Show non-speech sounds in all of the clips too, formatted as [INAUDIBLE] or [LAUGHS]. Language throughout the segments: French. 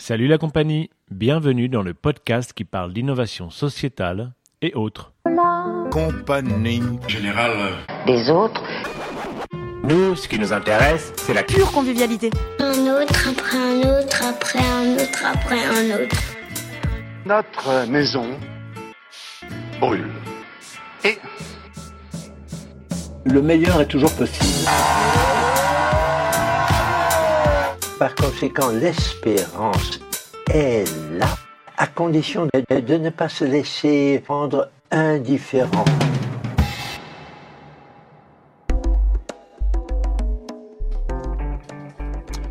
Salut la compagnie, bienvenue dans le podcast qui parle d'innovation sociétale et autres. Compagnie. Général. Des autres. Nous, ce qui nous intéresse, c'est la Pure convivialité. Un autre, après un autre, après un autre, après un autre. Notre maison brûle. Et le meilleur est toujours possible. Par conséquent, l'espérance est là, à condition de, ne pas se laisser rendre indifférent.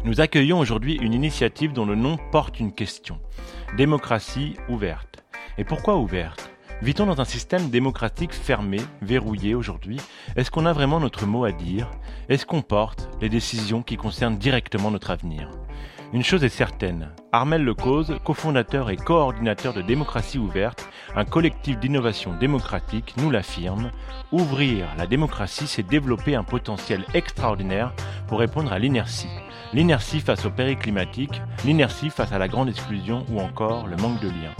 Nous accueillons aujourd'hui une initiative dont le nom porte une question. Démocratie ouverte. Et pourquoi ouverte? Vit-on dans un système démocratique fermé, verrouillé aujourd'hui? Est-ce qu'on a vraiment notre mot à dire? Est-ce qu'on porte les décisions qui concernent directement notre avenir? Une chose est certaine, Armel Lecause, cofondateur et coordinateur de Démocratie Ouverte, un collectif d'innovation démocratique, nous l'affirme, ouvrir la démocratie, c'est développer un potentiel extraordinaire pour répondre à l'inertie. L'inertie face au péril climatique, l'inertie face à la grande exclusion ou encore le manque de lien.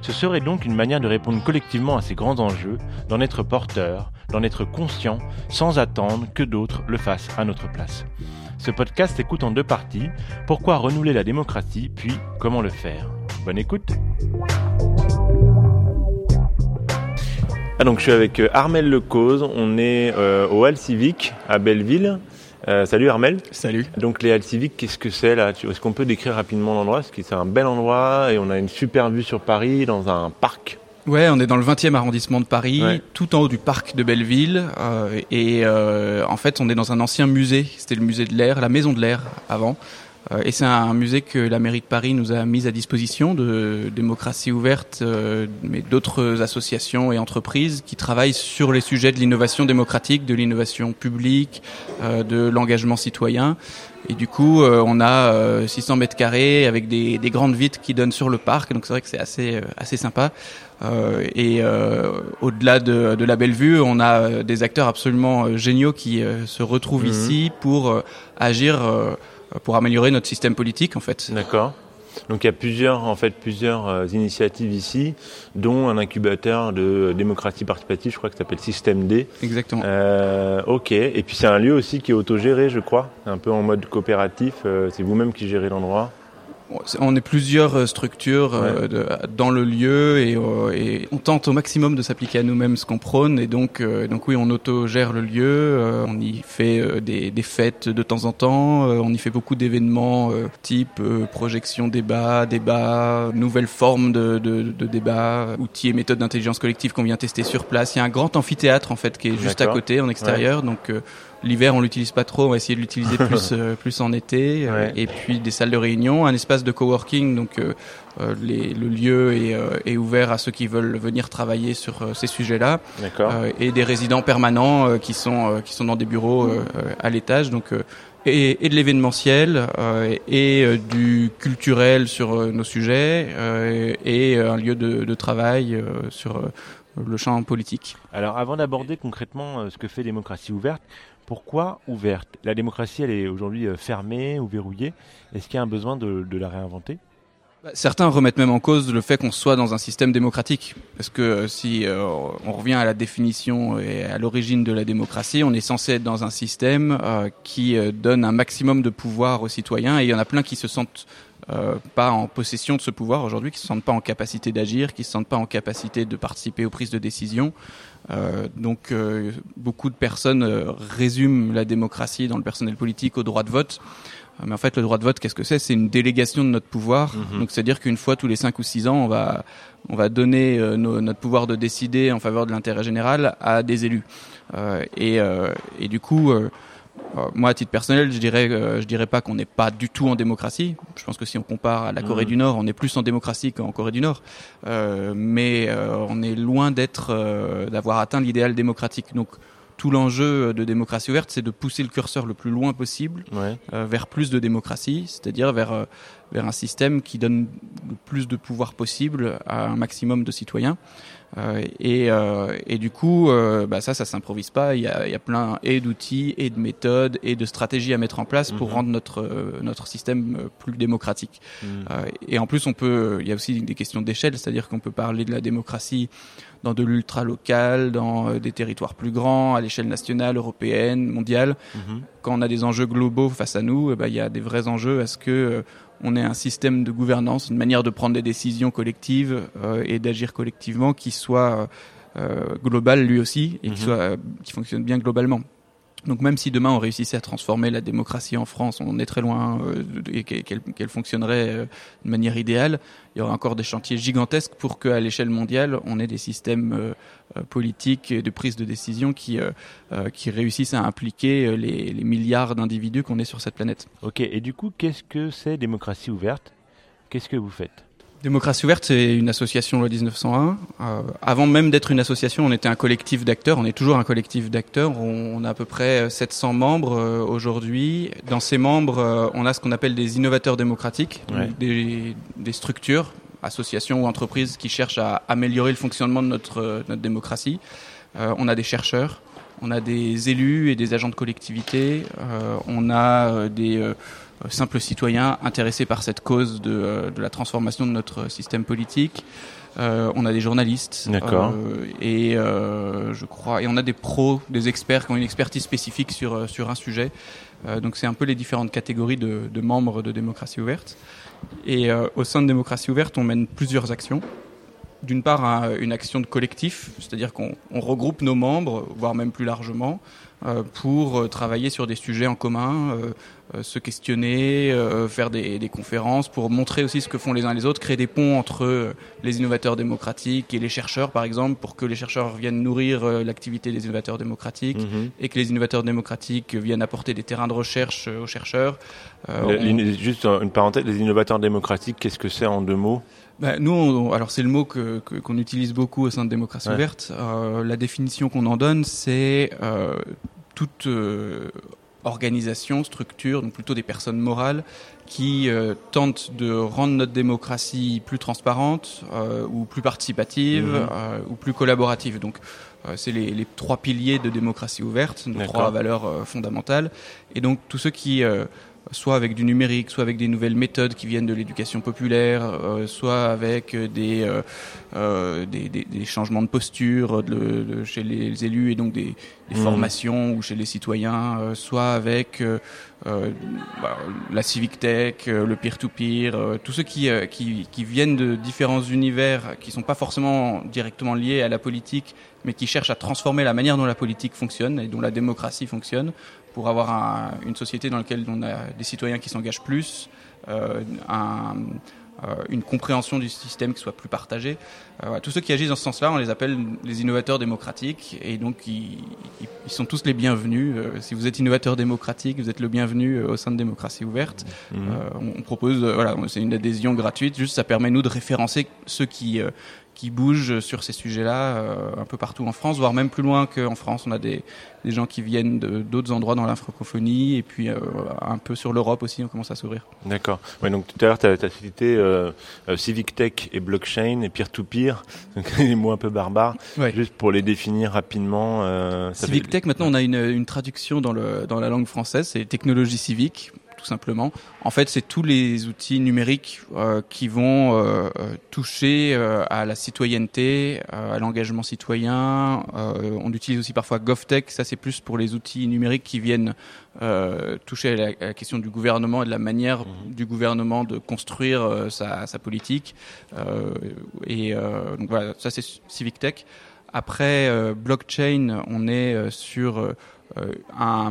Ce serait donc une manière de répondre collectivement à ces grands enjeux, d'en être porteur, d'en être conscient, sans attendre que d'autres le fassent à notre place. Ce podcast s'écoute en deux parties. Pourquoi renouveler la démocratie, puis comment le faire? Bonne écoute. Ah je suis avec euh, Armel Lecause, on est euh, au Hall Civic à Belleville. Euh, salut Armel. Salut. Donc les Halles Civiques, qu'est-ce que c'est là? Est-ce qu'on peut décrire rapidement l'endroit? Parce que c'est un bel endroit et on a une super vue sur Paris dans un parc. Ouais, on est dans le 20e arrondissement de Paris, tout en haut du parc de Belleville. Euh, et euh, en fait, on est dans un ancien musée. C'était le musée de l'air, la maison de l'air avant. Euh, et c'est un musée que la mairie de Paris nous a mis à disposition de démocratie ouverte, euh, mais d'autres associations et entreprises qui travaillent sur les sujets de l'innovation démocratique, de l'innovation publique, euh, de l'engagement citoyen. Et du coup, on a 600 mètres carrés avec des, des, grandes vitres qui donnent sur le parc. Donc c'est vrai que c'est assez assez sympa. Et au-delà de, de, la belle vue, on a des acteurs absolument géniaux qui se retrouvent mhm. ici pour agir pour améliorer notre système politique en fait. D'accord. Donc il y a plusieurs, en fait, plusieurs euh, initiatives ici, dont un incubateur de démocratie participative, je crois que ça s'appelle Système D. Exactement. Euh, ok. Et puis c'est un lieu aussi qui est autogéré, je crois, un peu en mode coopératif. Euh, c'est vous-même qui gérez l'endroit. On est plusieurs euh, structures euh, dans le lieu et, euh, et, on tente au maximum de s'appliquer à nous-mêmes ce qu'on prône. Et donc donc oui on autogère le lieu, on y fait des, des, fêtes de temps en temps, on y fait beaucoup d'événements type projection débat, débat, nouvelles formes de, de, de débat, outils et méthodes d'intelligence collective qu'on vient tester sur place. Il y a un grand amphithéâtre en fait qui est juste à côté en extérieur. Donc L'hiver, on l'utilise pas trop. On va essayer de l'utiliser [LAUGHS] plus euh, plus en été. Euh, et puis des salles de réunion, un espace de coworking. Donc euh, les, le lieu est, est, ouvert à ceux qui veulent venir travailler sur ces sujets-là. et des résidents permanents qui sont qui sont dans des bureaux à l'étage. Donc et, et, de l'événementiel et du culturel sur nos sujets et un lieu de, de travail sur le champ politique. Alors avant d'aborder concrètement ce que fait Démocratie ouverte, pourquoi ouverte? La démocratie, elle est aujourd'hui euh, fermée ou verrouillée. Est-ce qu'il y a un besoin de, la réinventer? Bah, Certains remettent même en cause le fait qu'on soit dans un système démocratique. Parce que euh, si euh, on revient à la définition et à l'origine de la démocratie, on est censé être dans un système qui donne un maximum de pouvoir aux citoyens et il y en a plein qui se sentent pas en possession de ce pouvoir aujourd'hui, qui se sentent pas en capacité d'agir, qui se sentent pas en capacité de participer aux prises de décision. Euh, donc euh, beaucoup de personnes euh, résument la démocratie dans le personnel politique au droit de vote. Mais en fait, le droit de vote, qu'est-ce que c'est? C'est une délégation de notre pouvoir. Mhm. Donc, c'est-à-dire qu'une fois tous les cinq ou six ans, on va on va donner notre pouvoir de décider en faveur de l'intérêt général à des élus. et, et du coup, euh, moi, à titre personnel, je dirais, euh, je dirais pas qu'on n'est pas du tout en démocratie. Je pense que si on compare à la Corée mmh. du Nord, on est plus en démocratie qu'en Corée du Nord. Euh, mais on est loin d'être, d'avoir atteint l'idéal démocratique. Donc, tout l'enjeu de démocratie ouverte, c'est de pousser le curseur le plus loin possible vers plus de démocratie, c'est-à-dire vers vers un système qui donne le plus de pouvoir possible à un maximum de citoyens. Euh, et, euh, et, du coup, euh, bah ça, ça s'improvise pas. Il y a, y a plein et d'outils et de méthodes et de stratégies à mettre en place pour mhm. rendre notre notre système plus démocratique. Mhm. et en plus, on peut, il y a aussi des questions d'échelle, c'est-à-dire qu'on peut parler de la démocratie dans de l'ultra local, dans des territoires plus grands, à l'échelle nationale, européenne, mondiale. Mhm. Quand on a des enjeux globaux face à nous, eh ben, il y a des vrais enjeux. Est-ce que on ait un système de gouvernance, une manière de prendre des décisions collectives euh, et d'agir collectivement qui soit euh, global lui aussi et qui, mhm. soit, euh, qui fonctionne bien globalement. Donc même si demain on réussissait à transformer la démocratie en France, on est très loin euh, et qu'elle fonctionnerait euh, de manière idéale, il y aura encore des chantiers gigantesques pour qu'à l'échelle mondiale, on ait des systèmes euh, politiques et de prise de décision qui, réussissent à impliquer les, les milliards d'individus qu'on est sur cette planète. Ok, et du coup, qu'est-ce que c'est démocratie ouverte? Qu'est-ce que vous faites? Démocratie ouverte, c'est une association loi 1901. Euh, avant même d'être une association, on était un collectif d'acteurs. On est toujours un collectif d'acteurs. On, a à peu près 700 membres euh, aujourd'hui. Dans ces membres, euh, on a ce qu'on appelle des innovateurs démocratiques, des, des, structures, associations ou entreprises qui cherchent à améliorer le fonctionnement de notre, notre démocratie. on a des chercheurs, on a des élus et des agents de collectivité. on a des euh, simples citoyens intéressés par cette cause de, euh, de la transformation de notre système politique. Euh, on a des journalistes euh, et euh, je crois et on a des pros, des experts qui ont une expertise spécifique sur sur un sujet. donc c'est un peu les différentes catégories de, de membres de démocratie ouverte. Et au sein de démocratie ouverte, on mène plusieurs actions. D'une part, une action de collectif, c'est-à-dire qu'on regroupe nos membres, voire même plus largement, pour euh, travailler sur des sujets en commun, euh, se questionner, faire des, des, conférences, pour montrer aussi ce que font les uns les autres, créer des ponts entre les innovateurs démocratiques et les chercheurs, par exemple, pour que les chercheurs viennent nourrir l'activité des innovateurs démocratiques mhm. et que les innovateurs démocratiques viennent apporter des terrains de recherche aux chercheurs. Juste une parenthèse, les innovateurs démocratiques, qu'est-ce que c'est en deux mots? Bah, nous, alors c'est le mot que qu'on utilise beaucoup au sein de démocratie ouverte. Euh, la définition qu'on en donne, c'est euh, toute euh, organisation, structure, donc plutôt des personnes morales qui euh, tentent de rendre notre démocratie plus transparente euh, ou plus participative mhm. ou plus collaborative. Donc c'est les, les, trois piliers de démocratie ouverte, nos trois valeurs fondamentales. Et donc tous ceux qui soit avec du numérique, soit avec des nouvelles méthodes qui viennent de l'éducation populaire, euh, soit avec euh, euh, des, des, des, changements de posture de, chez les élus et donc des, des mmh. formations ou chez les citoyens, soit avec bah, la civic tech, le peer-to-peer, tous ceux qui, qui, qui, viennent de différents univers qui sont pas forcément directement liés à la politique, mais qui cherchent à transformer la manière dont la politique fonctionne et dont la démocratie fonctionne pour avoir un, une société dans laquelle on a des citoyens qui s'engagent plus, euh, un, euh, une compréhension du système qui soit plus partagée. Euh, tous ceux qui agissent dans ce sens-là, on les appelle les innovateurs démocratiques, et donc ils, ils sont tous les bienvenus. Si vous êtes innovateur démocratique, vous êtes le bienvenu au sein de Démocratie ouverte. Mmh. On, on, propose, voilà, c'est une adhésion gratuite. Juste, ça permet nous de référencer ceux qui qui bougent sur ces sujets-là euh, un peu partout en France, voire même plus loin qu'en France. On a des, des gens qui viennent d'autres endroits dans la francophonie et puis euh, un peu sur l'Europe aussi, on commence à s'ouvrir. D'accord. Ouais, donc tout à l'heure, tu as, cité euh, Civic Tech et blockchain et peer-to-peer, [LAUGHS] -peer, des mots un peu barbares, ouais. juste pour les définir rapidement. Civic fait... Tech, maintenant, on a une, une traduction dans, le, dans la langue française, c'est technologie civique tout simplement. En fait, c'est tous les outils numériques euh, qui vont euh, euh toucher euh, à la citoyenneté, à l'engagement citoyen. on utilise aussi parfois GovTech. Ça, c'est plus pour les outils numériques qui viennent toucher à la, à la, question du gouvernement et de la manière mmh. du gouvernement de construire sa, sa, politique. et donc voilà, ça c'est Civic Tech. Après blockchain, on est sur un,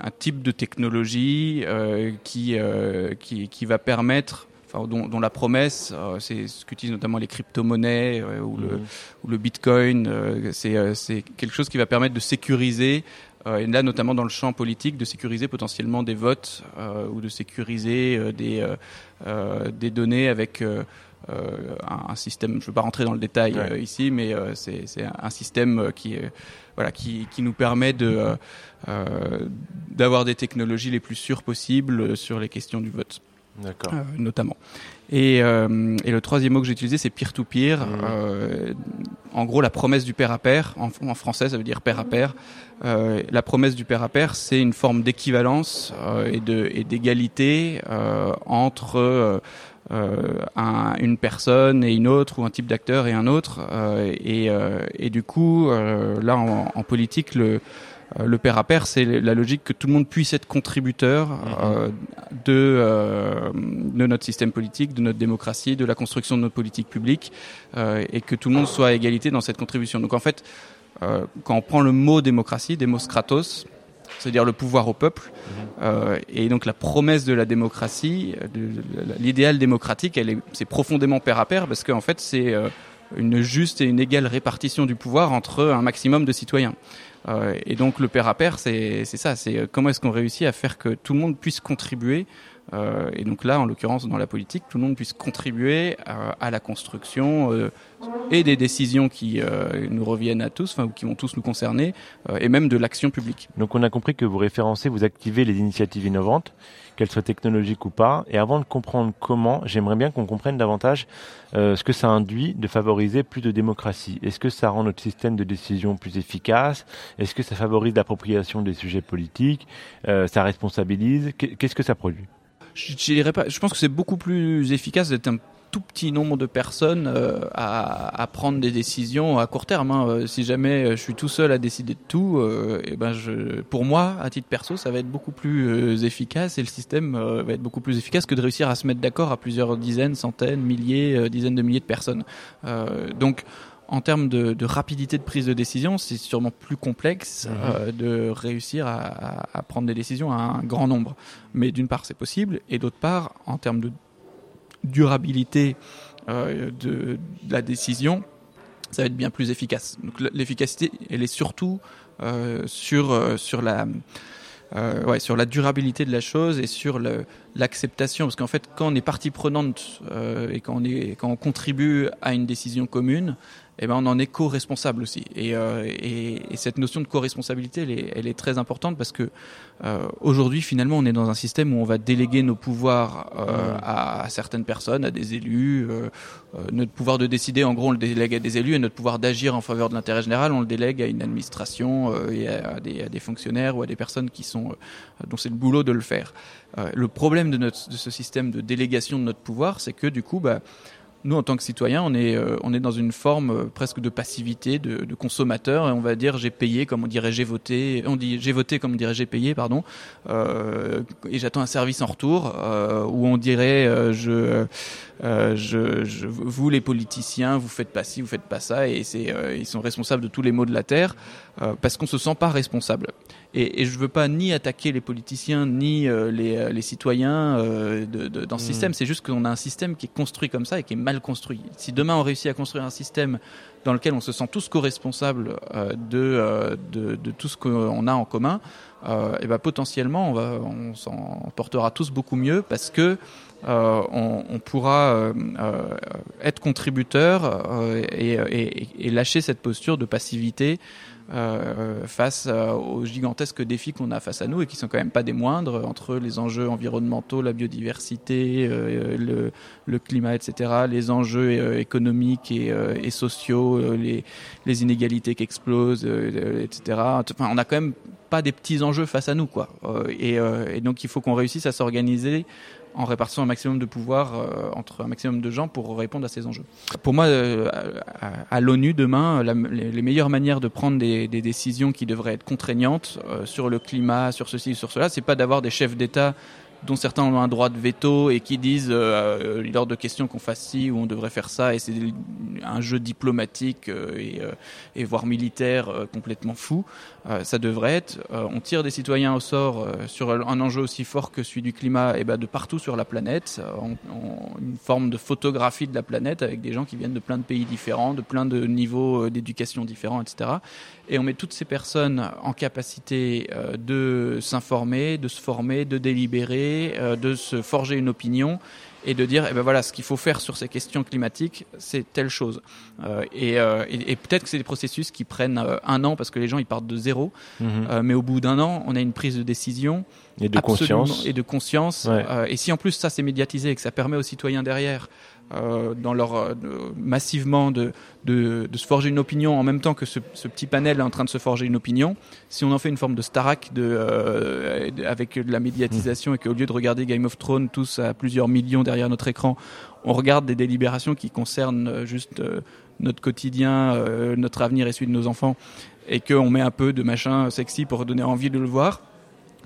un, type de technologie euh, qui, euh, qui, qui va permettre dont, dont, la promesse, euh, c'est ce qu'utilisent notamment les crypto-monnaies euh, ou, le, mmh. ou, le, bitcoin, euh, c'est quelque chose qui va permettre de sécuriser, et là notamment dans le champ politique, de sécuriser potentiellement des votes ou de sécuriser des, des données avec euh, un, un, système, je ne veux pas rentrer dans le détail ouais. euh, ici, mais euh, c'est un système qui, voilà, qui, qui, nous permet de euh, d'avoir des technologies les plus sûres possibles sur les questions du vote. D'accord. notamment. Et, euh, et, le troisième mot que j'ai utilisé, c'est peer-to-peer. Mmh. Euh, en gros, la promesse du père à père, en, en français, ça veut dire père à père. Euh, la promesse du père à père, c'est une forme d'équivalence euh, et d'égalité euh, entre un, une personne et une autre, ou un type d'acteur et un autre. et, et du coup, là, en, en politique, le euh, le pair à pair, c'est la logique que tout le monde puisse être contributeur mhm. euh, de, euh, de notre système politique, de notre démocratie, de la construction de notre politique publique, et que tout le monde soit à égalité dans cette contribution. Donc en fait, quand on prend le mot démocratie, démos kratos, c'est-à-dire le pouvoir au peuple, mhm. et donc la promesse de la démocratie, l'idéal démocratique, elle est, c'est profondément pair à pair parce qu'en fait c'est une juste et une égale répartition du pouvoir entre un maximum de citoyens. Euh, et donc le pair à pair, c'est ça, c'est euh, comment est-ce qu'on réussit à faire que tout le monde puisse contribuer euh, et donc là, en l'occurrence, dans la politique, tout le monde puisse contribuer à, à la construction euh, et des décisions qui euh, nous reviennent à tous, enfin, ou qui vont tous nous concerner, et même de l'action publique. Donc on a compris que vous référencez, vous activez les initiatives innovantes qu'elles soient technologiques ou pas. Et avant de comprendre comment, j'aimerais bien qu'on comprenne davantage euh, ce que ça induit de favoriser plus de démocratie. Est-ce que ça rend notre système de décision plus efficace? Est-ce que ça favorise l'appropriation des sujets politiques? Euh, Ça responsabilise? Qu'est-ce que ça produit? Je, je, pas, je pense que c'est beaucoup plus efficace d'être un tout petit nombre de personnes euh, à, à, prendre des décisions à court terme. Hein. Euh, si jamais je suis tout seul à décider de tout, euh, et ben je, pour moi, à titre perso, ça va être beaucoup plus euh, efficace et le système euh, va être beaucoup plus efficace que de réussir à se mettre d'accord à plusieurs dizaines, centaines, milliers, dizaines de milliers de personnes. donc en termes de, de, rapidité de prise de décision, c'est sûrement plus complexe mmh. euh, de réussir à, à, à, prendre des décisions à un grand nombre. Mais d'une part, c'est possible, et d'autre part, en termes de durabilité euh, de, de, la décision, ça va être bien plus efficace. Donc l'efficacité, elle est surtout euh, sur sur la euh, ouais, sur la durabilité de la chose et sur l'acceptation, parce qu'en fait, quand on est partie prenante euh, et quand on est quand on contribue à une décision commune, eh ben on en est co-responsable aussi. Et, euh, et, et, cette notion de co-responsabilité, elle est, elle est, très importante parce que euh, aujourd'hui, finalement, on est dans un système où on va déléguer nos pouvoirs euh, à, à, certaines personnes, à des élus. Euh, euh, notre pouvoir de décider, en gros, on le délègue à des élus, et notre pouvoir d'agir en faveur de l'intérêt général, on le délègue à une administration euh, et à des, à des, fonctionnaires ou à des personnes qui sont dont c'est le boulot de le faire. le problème de, notre, de ce système de délégation de notre pouvoir, c'est que du coup, bah, nous, en tant que citoyens, on est, euh, on est dans une forme euh, presque de passivité, de, consommateur, et on va dire j'ai payé, comme on dirait j'ai voté, on dit j'ai voté, comme on dirait j'ai payé, pardon, euh, et j'attends un service en retour, où on dirait je, je, je, vous les politiciens, vous faites pas ci, vous faites pas ça, et c'est, ils sont responsables de tous les maux de la terre, parce qu'on se sent pas responsable. Et, et je veux pas ni attaquer les politiciens ni euh, les, euh, les, citoyens euh, de, de, dans ce mmh. système. C'est juste qu'on a un système qui est construit comme ça et qui est mal construit. Si demain on réussit à construire un système dans lequel on se sent tous co-responsables de, de, de, tout ce qu'on a en commun, et ben potentiellement on, va, on s'en portera tous beaucoup mieux parce que euh, on, on, pourra euh, être contributeur et, et, et, lâcher cette posture de passivité euh, face euh, aux gigantesques défis qu'on a face à nous et qui sont quand même pas des moindres entre les enjeux environnementaux, la biodiversité, euh, le, climat, etc., les enjeux euh, économiques et, euh, sociaux, euh, les, les, inégalités qui explosent, etc. Enfin, on a quand même pas des petits enjeux face à nous, quoi. Et, et, donc il faut qu'on réussisse à s'organiser en répartissant un maximum de pouvoir euh, entre un maximum de gens pour répondre à ces enjeux. Pour moi, euh, à, l'ONU demain, la, les, les, meilleures manières de prendre des, des, décisions qui devraient être contraignantes euh, sur le climat, sur ceci, sur cela, c'est pas d'avoir des chefs d'État dont certains ont un droit de veto et qui disent euh, lors de questions qu'on fasse ci ou on devrait faire ça et c'est un jeu diplomatique euh, et, euh, et, voire militaire euh, complètement fou. Euh, ça devrait être euh, on tire des citoyens au sort sur un enjeu aussi fort que celui du climat et ben de partout sur la planète, une forme de photographie de la planète avec des gens qui viennent de plein de pays différents, de plein de niveaux d'éducation différents, etc. Et on met toutes ces personnes en capacité de s'informer, de se former, de délibérer, euh, de se forger une opinion et de dire, eh ben voilà, ce qu'il faut faire sur ces questions climatiques, c'est telle chose. Euh, et, euh, et, et peut-être que c'est des processus qui prennent euh, un an parce que les gens ils partent de zéro, Mhm. mais au bout d'un an, on a une prise de décision Et de absolument- conscience. et de conscience. Ouais. Euh, et si en plus ça c'est médiatisé et que ça permet aux citoyens derrière, euh, dans leur euh, massivement de, de, de se forger une opinion en même temps que ce, ce petit panel est en train de se forger une opinion, si on en fait une forme de Starac de, euh, avec de la médiatisation et qu'au lieu de regarder Game of Thrones tous à plusieurs millions derrière notre écran, on regarde des délibérations qui concernent juste notre quotidien, notre avenir et celui de nos enfants, et qu'on met un peu de machin sexy pour donner envie de le voir.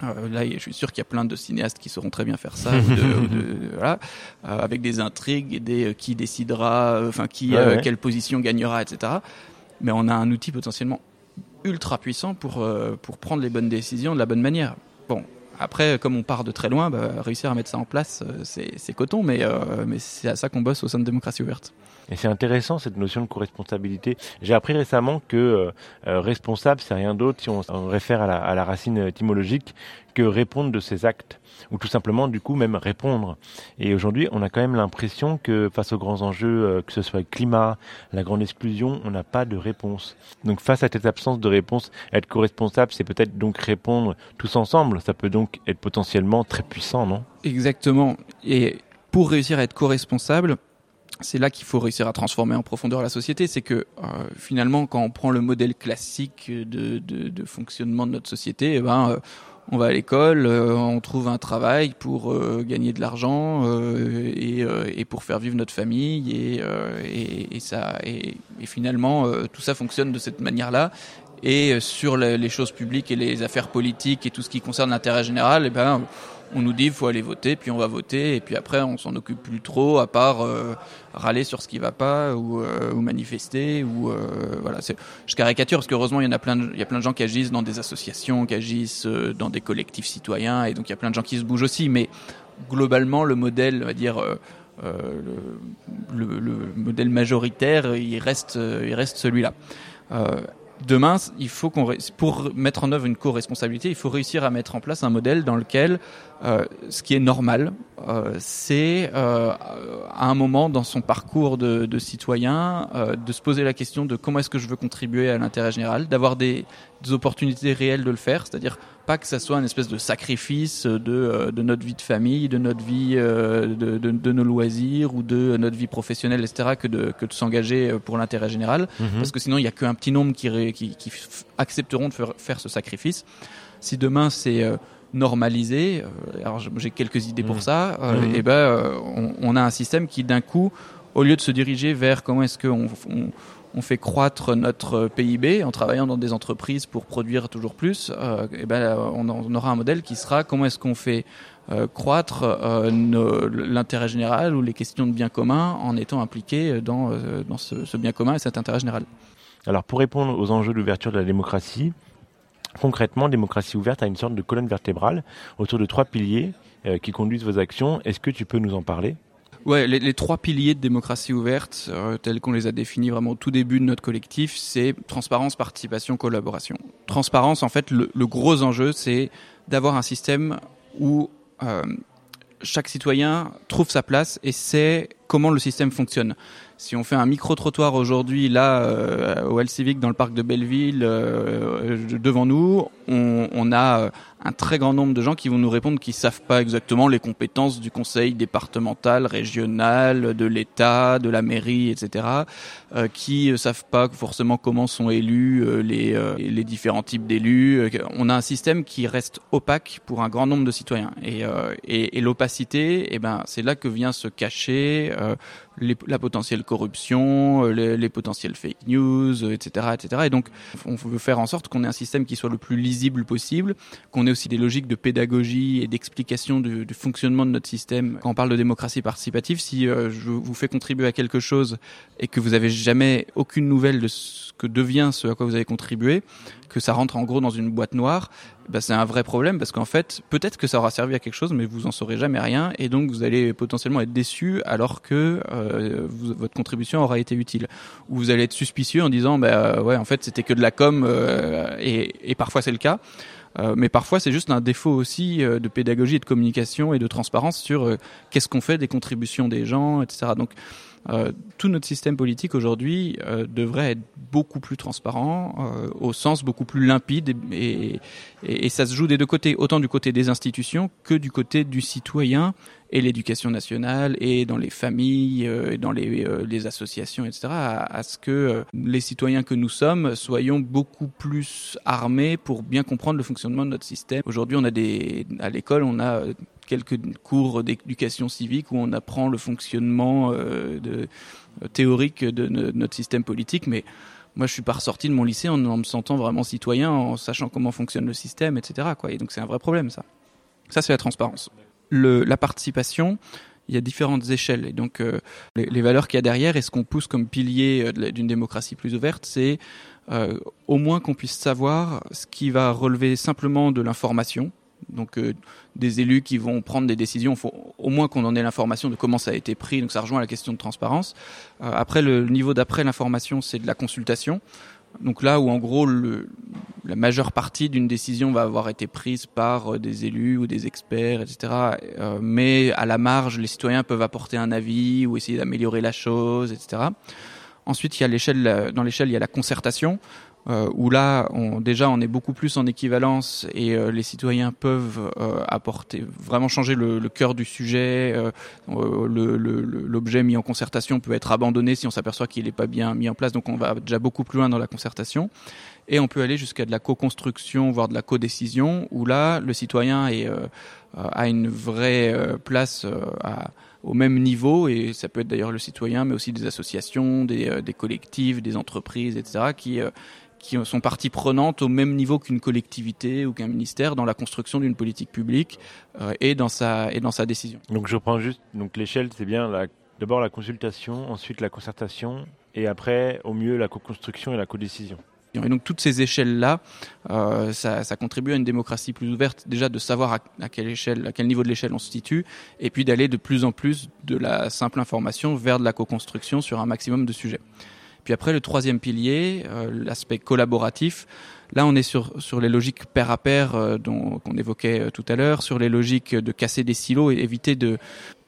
Euh, là, je suis sûr qu'il y a plein de cinéastes qui sauront très bien faire ça, ou de- ou de- [LAUGHS] voilà, euh, avec des intrigues et des euh, qui décidera, euh, enfin qui, Ouais, euh, ouais. quelle position gagnera, etc. Mais on a un outil potentiellement ultra puissant pour euh, pour prendre les bonnes décisions de la bonne manière. Bon, après, comme on part de très loin, bah, réussir à mettre ça en place, euh, c'est coton, mais euh, mais c'est à ça qu'on bosse au sein de démocratie ouverte. Et c'est intéressant cette notion de co-responsabilité. J'ai appris récemment que euh, responsable, c'est rien d'autre, si on, on réfère à la, à la racine étymologique, répondre de ses actes, ou tout simplement du coup même répondre. Et aujourd'hui, on a quand même l'impression que face aux grands enjeux, euh, que ce soit le climat, la grande exclusion, on n'a pas de réponse. Donc face à cette absence de réponse, être co-responsable, c'est peut-être donc répondre tous ensemble. Ça peut donc être potentiellement très puissant, non? Exactement. Et pour réussir à être co-responsable, c'est là qu'il faut réussir à transformer en profondeur la société. C'est que euh, finalement, quand on prend le modèle classique de fonctionnement de notre société, eh ben, euh, on va à l'école, euh, on trouve un travail pour euh, gagner de l'argent euh, et, euh, et pour faire vivre notre famille et, et, et ça et, finalement tout ça fonctionne de cette manière-là. Et sur les, les choses publiques et les affaires politiques et tout ce qui concerne l'intérêt général, eh ben on nous dit il faut aller voter, puis on va voter, et puis après on s'en occupe plus trop, à part euh, râler sur ce qui va pas ou, euh, manifester ou euh, voilà. Je caricature parce qu'heureusement il y en a plein, il y a plein de gens qui agissent dans des associations, qui agissent dans des collectifs citoyens, et donc il y a plein de gens qui se bougent aussi. Mais globalement le modèle, on va dire le, le, le modèle majoritaire, il reste, il reste celui-là. Demain, il faut qu'on pour mettre en œuvre une co-responsabilité, il faut réussir à mettre en place un modèle dans lequel euh, ce qui est normal, euh, c'est euh, à un moment dans son parcours de, de citoyen euh, de se poser la question de comment est-ce que je veux contribuer à l'intérêt général, d'avoir des, des opportunités réelles de le faire, c'est-à-dire pas que ça soit une espèce de sacrifice de, euh, de notre vie de famille, de notre vie, de, de, nos loisirs ou de notre vie professionnelle, etc., que de, que de s'engager pour l'intérêt général parce que sinon il y a qu'un petit nombre qui, qui, qui accepteront de faire, faire ce sacrifice. Si demain c'est euh, normalisé, euh, alors j'ai quelques idées pour Mhm. ça, euh, Mhm. et ben euh, on, on a un système qui d'un coup, au lieu de se diriger vers comment est-ce qu'on on, on fait croître notre PIB en travaillant dans des entreprises pour produire toujours plus, et ben on, aura un modèle qui sera comment est-ce qu'on fait euh, croître euh, l'intérêt général ou les questions de bien commun en étant impliqué dans, euh, dans ce, ce bien commun et cet intérêt général. Alors pour répondre aux enjeux d'ouverture de la démocratie, concrètement, démocratie ouverte a une sorte de colonne vertébrale autour de trois piliers euh, qui conduisent vos actions. Est-ce que tu peux nous en parler? Les, trois piliers de démocratie ouverte, euh, tels qu'on les a définis vraiment au tout début de notre collectif, c'est transparence, participation, collaboration. Transparence, en fait, le, le gros enjeu, c'est d'avoir un système où euh, chaque citoyen trouve sa place et sait comment le système fonctionne. Si on fait un micro-trottoir aujourd'hui, là, euh, au Hall Civic, dans le parc de Belleville, euh, devant nous, on, a euh, un très grand nombre de gens qui vont nous répondre qu'ils savent pas exactement les compétences du conseil départemental, régional, de l'État, de la mairie, etc. Euh, qui euh, savent pas forcément comment sont élus euh, les, euh, les différents types d'élus. On a un système qui reste opaque pour un grand nombre de citoyens. Et, et, l'opacité, eh ben, c'est là que vient se cacher la potentielle corruption, les, les potentielles fake news, etc., etc. Et donc, on veut faire en sorte qu'on ait un système qui soit le plus lisible possible, qu'on aussi des logiques de pédagogie et d'explication du, fonctionnement de notre système. Quand on parle de démocratie participative, si euh, je vous fais contribuer à quelque chose et que vous avez jamais aucune nouvelle de ce que devient ce à quoi vous avez contribué, que ça rentre en gros dans une boîte noire, bah, c'est un vrai problème parce qu'en fait, peut-être que ça aura servi à quelque chose, mais vous en saurez jamais rien et donc vous allez potentiellement être déçu alors que euh, votre contribution aura été utile. Ou vous allez être suspicieux en disant, bah, ouais, en fait, c'était que de la com euh, et parfois c'est le cas. Mais parfois, c'est juste un défaut aussi de pédagogie, de communication et de transparence sur qu'est-ce qu'on fait des contributions des gens, etc. Donc, euh, tout notre système politique aujourd'hui euh, devrait être beaucoup plus transparent, euh, au sens beaucoup plus limpide, et, et, et, ça se joue des deux côtés, autant du côté des institutions que du côté du citoyen et l'éducation nationale et dans les familles, et dans les, les, associations, etc. À, ce que les citoyens que nous sommes soyons beaucoup plus armés pour bien comprendre le fonctionnement de notre système. Aujourd'hui, on a des à l'école, on a quelques cours d'éducation civique où on apprend le fonctionnement euh, euh, théorique de, notre système politique, mais moi je suis pas ressorti de mon lycée en, me sentant vraiment citoyen, en sachant comment fonctionne le système, etc. Et donc c'est un vrai problème ça. Ça c'est la transparence. Le, la participation, il y a différentes échelles. Et donc, euh, les, valeurs qu'il y a derrière et ce qu'on pousse comme pilier d'une démocratie plus ouverte, c'est au moins qu'on puisse savoir ce qui va relever simplement de l'information, donc euh, des élus qui vont prendre des décisions, faut au moins qu'on en ait l'information de comment ça a été pris, donc ça rejoint la question de transparence. Euh, après, le niveau d'après l'information, c'est de la consultation. Donc là où en gros le, la majeure partie d'une décision va avoir été prise par euh, des élus ou des experts, etc. mais à la marge, les citoyens peuvent apporter un avis ou essayer d'améliorer la chose, etc. Ensuite, il y a l'échelle, dans l'échelle, il y a la concertation euh, où là, on, déjà, on est beaucoup plus en équivalence et euh, les citoyens peuvent euh, apporter, vraiment changer le, le cœur du sujet. Euh, l'objet mis en concertation peut être abandonné si on s'aperçoit qu'il n'est pas bien mis en place. Donc, on va déjà beaucoup plus loin dans la concertation. Et on peut aller jusqu'à de la co-construction, voire de la co-décision, où là, le citoyen est, a une vraie place à au même niveau, et ça peut être d'ailleurs le citoyen, mais aussi des associations, des, des collectifs, des entreprises, etc., qui, qui sont partie prenante au même niveau qu'une collectivité ou qu'un ministère dans la construction d'une politique publique euh, et dans sa et dans sa décision. Donc je reprends juste donc l'échelle c'est bien d'abord la consultation, ensuite la concertation et après au mieux la co-construction et la co-décision. Et donc toutes ces échelles-là, euh, ça, ça, contribue à une démocratie plus ouverte, déjà de savoir à, à quelle échelle, à quel niveau de l'échelle on se situe, et puis d'aller de plus en plus de la simple information vers de la co-construction sur un maximum de sujets. Puis après, le troisième pilier, euh, l'aspect collaboratif. Là, on est sur, sur les logiques pair à pair euh, qu'on évoquait euh, tout à l'heure, sur les logiques de casser des silos et éviter de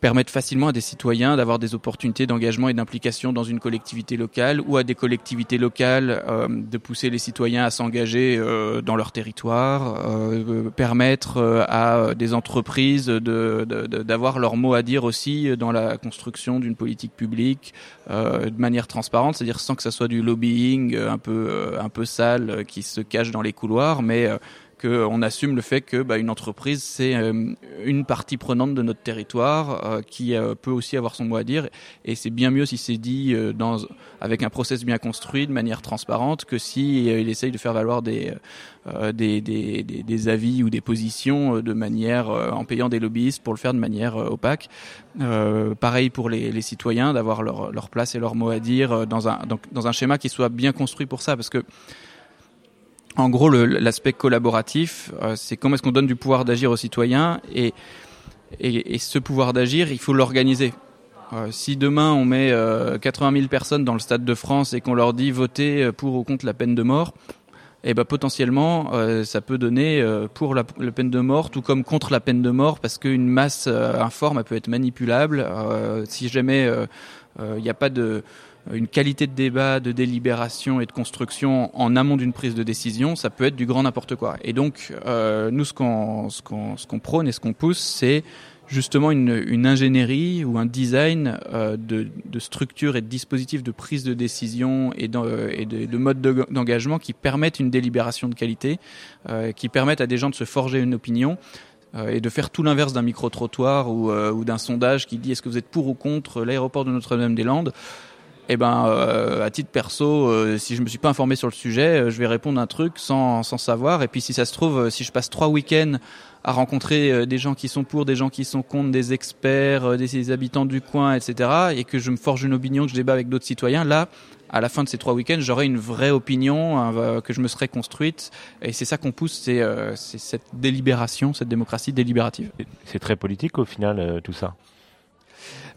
permettre facilement à des citoyens d'avoir des opportunités d'engagement et d'implication dans une collectivité locale ou à des collectivités locales euh, de pousser les citoyens à s'engager euh, dans leur territoire, euh, permettre euh, à des entreprises de, d'avoir leur mot à dire aussi dans la construction d'une politique publique de manière transparente, c'est-à-dire sans que ça soit du lobbying un peu un peu sale qui se cache dans les couloirs, mais qu'on assume le fait que bah, une entreprise c'est euh, une partie prenante de notre territoire euh, qui euh, peut aussi avoir son mot à dire et c'est bien mieux si c'est dit dans avec un process bien construit de manière transparente que si il essaye de faire valoir des des, des, des, avis ou des positions de manière en payant des lobbyistes pour le faire de manière opaque. pareil pour les, citoyens d'avoir leur, place et leur mot à dire dans un dans un schéma qui soit bien construit pour ça parce que en gros, l'aspect collaboratif, euh, c'est comment est-ce qu'on donne du pouvoir d'agir aux citoyens et, ce pouvoir d'agir, il faut l'organiser. Euh, si demain on met euh, 80 000 personnes dans le Stade de France et qu'on leur dit voter pour ou contre la peine de mort, eh ben potentiellement euh, ça peut donner pour la, peine de mort, tout comme contre la peine de mort, parce qu'une masse informe peut être manipulable. si jamais il n'y a pas de une qualité de débat, de délibération et de construction en amont d'une prise de décision, ça peut être du grand n'importe quoi. Et donc, euh, nous, ce qu'on prône et ce qu'on pousse, c'est justement une, ingénierie ou un design euh, de, de structure et de dispositifs de prise de décision et, et de, de modes d'engagement qui permettent une délibération de qualité, euh, qui permettent à des gens de se forger une opinion euh, et de faire tout l'inverse d'un micro-trottoir euh, ou d'un sondage qui dit est-ce que vous êtes pour ou contre l'aéroport de Notre-Dame-des-Landes? Eh ben, euh, à titre perso, euh, si je me suis pas informé sur le sujet, euh, je vais répondre un truc sans, sans savoir. Et puis, si ça se trouve, si je passe trois week-ends à rencontrer des gens qui sont pour, des gens qui sont contre, des experts, des, habitants du coin, etc., et que je me forge une opinion, que je débat avec d'autres citoyens, là, à la fin de ces trois week-ends, j'aurai une vraie opinion que je me serais construite. Et c'est ça qu'on pousse, c'est cette délibération, cette démocratie délibérative. C'est très politique au final, tout ça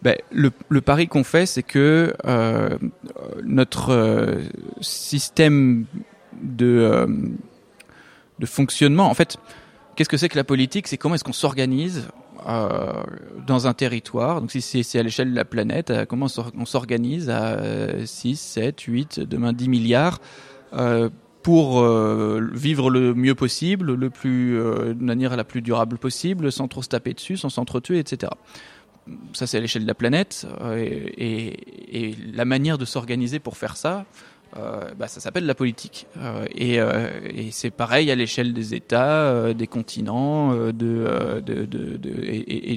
ben, le, le, pari qu'on fait, c'est que euh, notre euh, système de, euh, de fonctionnement. En fait, qu'est-ce que c'est que la politique? C'est comment est-ce qu'on s'organise dans un territoire. Donc si c'est à l'échelle de la planète, comment on s'organise à 6, 7, 8, demain 10 milliards pour vivre le mieux possible, le plus, euh, de manière la plus durable possible, sans trop se taper dessus, sans s'entretuer, etc. Ça, c'est à l'échelle de la planète. Et, et, la manière de s'organiser pour faire ça, euh, bah, ça s'appelle la politique. Euh, et, euh, c'est pareil à l'échelle des États, des continents, et,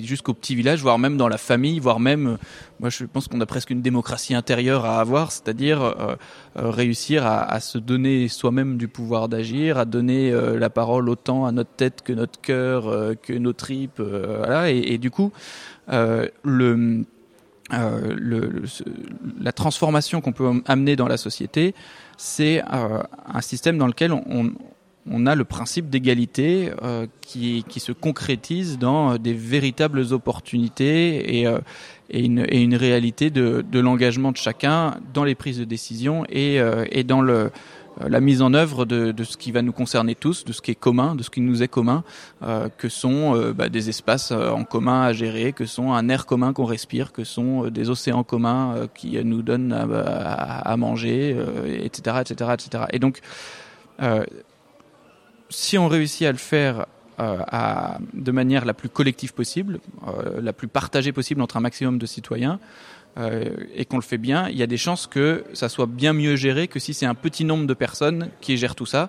jusqu'au petit village, voire même dans la famille, voire même, moi je pense qu'on a presque une démocratie intérieure à avoir, c'est-à-dire réussir à, se donner soi-même du pouvoir d'agir, à donner la parole autant à notre tête que notre cœur, que nos tripes, voilà. Et, du coup, euh, le, la transformation qu'on peut amener dans la société, c'est euh, un système dans lequel on, a le principe d'égalité euh, qui, se concrétise dans des véritables opportunités et, euh, une, réalité de, l'engagement de chacun dans les prises de décision et, euh, dans le, euh, la mise en œuvre de, ce qui va nous concerner tous, de ce qui est commun, de ce qui nous est commun, euh, que sont euh, bah, des espaces euh, en commun à gérer, que sont un air commun qu'on respire, que sont euh, des océans communs euh, qui nous donnent à, manger, etc., etc., etc. Et donc, si on réussit à le faire de manière la plus collective possible, la plus partagée possible entre un maximum de citoyens, euh, et qu'on le fait bien, il y a des chances que ça soit bien mieux géré que si c'est un petit nombre de personnes qui gèrent tout ça.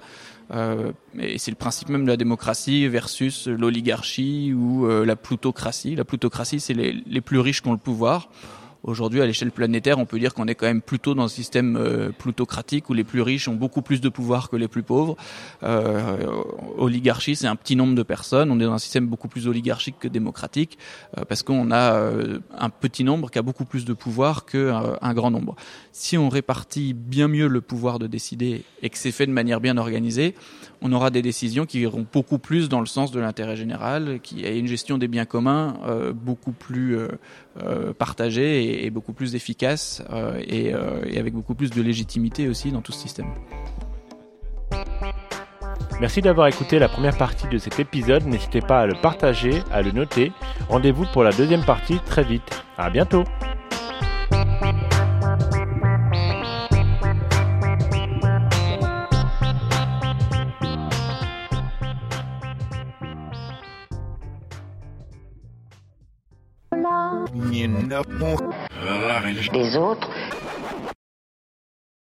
Euh, et c'est le principe même de la démocratie versus l'oligarchie ou euh, la plutocratie. La plutocratie, c'est les, les plus riches qui ont le pouvoir. Aujourd'hui, à l'échelle planétaire, on peut dire qu'on est quand même plutôt dans un système euh, plutocratique où les plus riches ont beaucoup plus de pouvoir que les plus pauvres. Euh, oligarchie, c'est un petit nombre de personnes. On est dans un système beaucoup plus oligarchique que démocratique euh, parce qu'on a un petit nombre qui a beaucoup plus de pouvoir qu'un un grand nombre. Si on répartit bien mieux le pouvoir de décider et que c'est fait de manière bien organisée, on aura des décisions qui iront beaucoup plus dans le sens de l'intérêt général, qui a une gestion des biens communs beaucoup plus partagée et, beaucoup plus efficace euh, et, euh, et, avec beaucoup plus de légitimité aussi dans tout ce système. Merci d'avoir écouté la première partie de cet épisode. N'hésitez pas à le partager, à le noter. Rendez-vous pour la deuxième partie très vite. À bientôt. Les autres